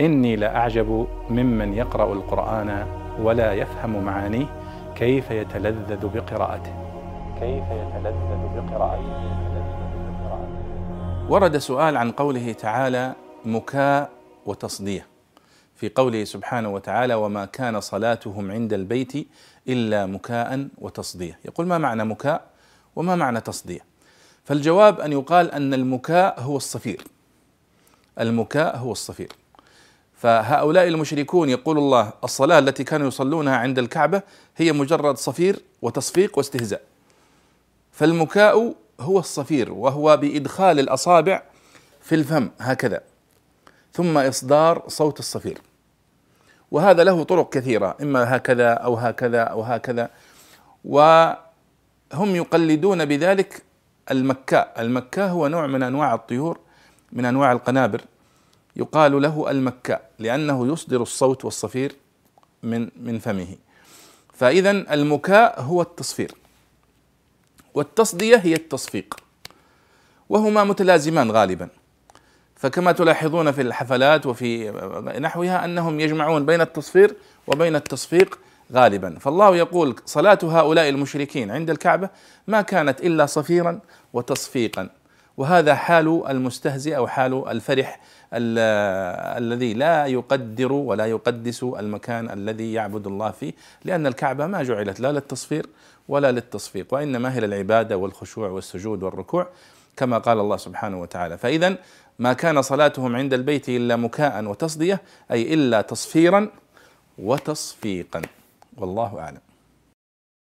إني لأعجب ممن يقرأ القرآن ولا يفهم معانيه كيف يتلذذ بقراءته. كيف يتلذذ بقراءته. ورد سؤال عن قوله تعالى مكاء وتصدية. في قوله سبحانه وتعالى وما كان صلاتهم عند البيت إلا مكاء وتصدية. يقول ما معنى مكاء وما معنى تصدية؟ فالجواب أن يقال أن المكاء هو الصفير. المكاء هو الصفير. فهؤلاء المشركون يقول الله الصلاة التي كانوا يصلونها عند الكعبة هي مجرد صفير وتصفيق واستهزاء. فالمكاء هو الصفير وهو بإدخال الأصابع في الفم هكذا. ثم إصدار صوت الصفير. وهذا له طرق كثيرة إما هكذا أو هكذا أو هكذا. وهم يقلدون بذلك المكاء. المكاء هو نوع من أنواع الطيور من أنواع القنابر. يقال له المكاء لأنه يصدر الصوت والصفير من من فمه. فإذا المكاء هو التصفير والتصدية هي التصفيق وهما متلازمان غالبا. فكما تلاحظون في الحفلات وفي نحوها أنهم يجمعون بين التصفير وبين التصفيق غالبا. فالله يقول صلاة هؤلاء المشركين عند الكعبة ما كانت إلا صفيرا وتصفيقا. وهذا حال المستهزئ أو حال الفرح الذي لا يقدر ولا يقدس المكان الذي يعبد الله فيه لأن الكعبة ما جعلت لا للتصفير ولا للتصفيق وإنما هي للعبادة والخشوع والسجود والركوع كما قال الله سبحانه وتعالى. فإذا ما كان صلاتهم عند البيت إلا مكاء وتصدية أي إلا تصفيرا وتصفيقا والله أعلم.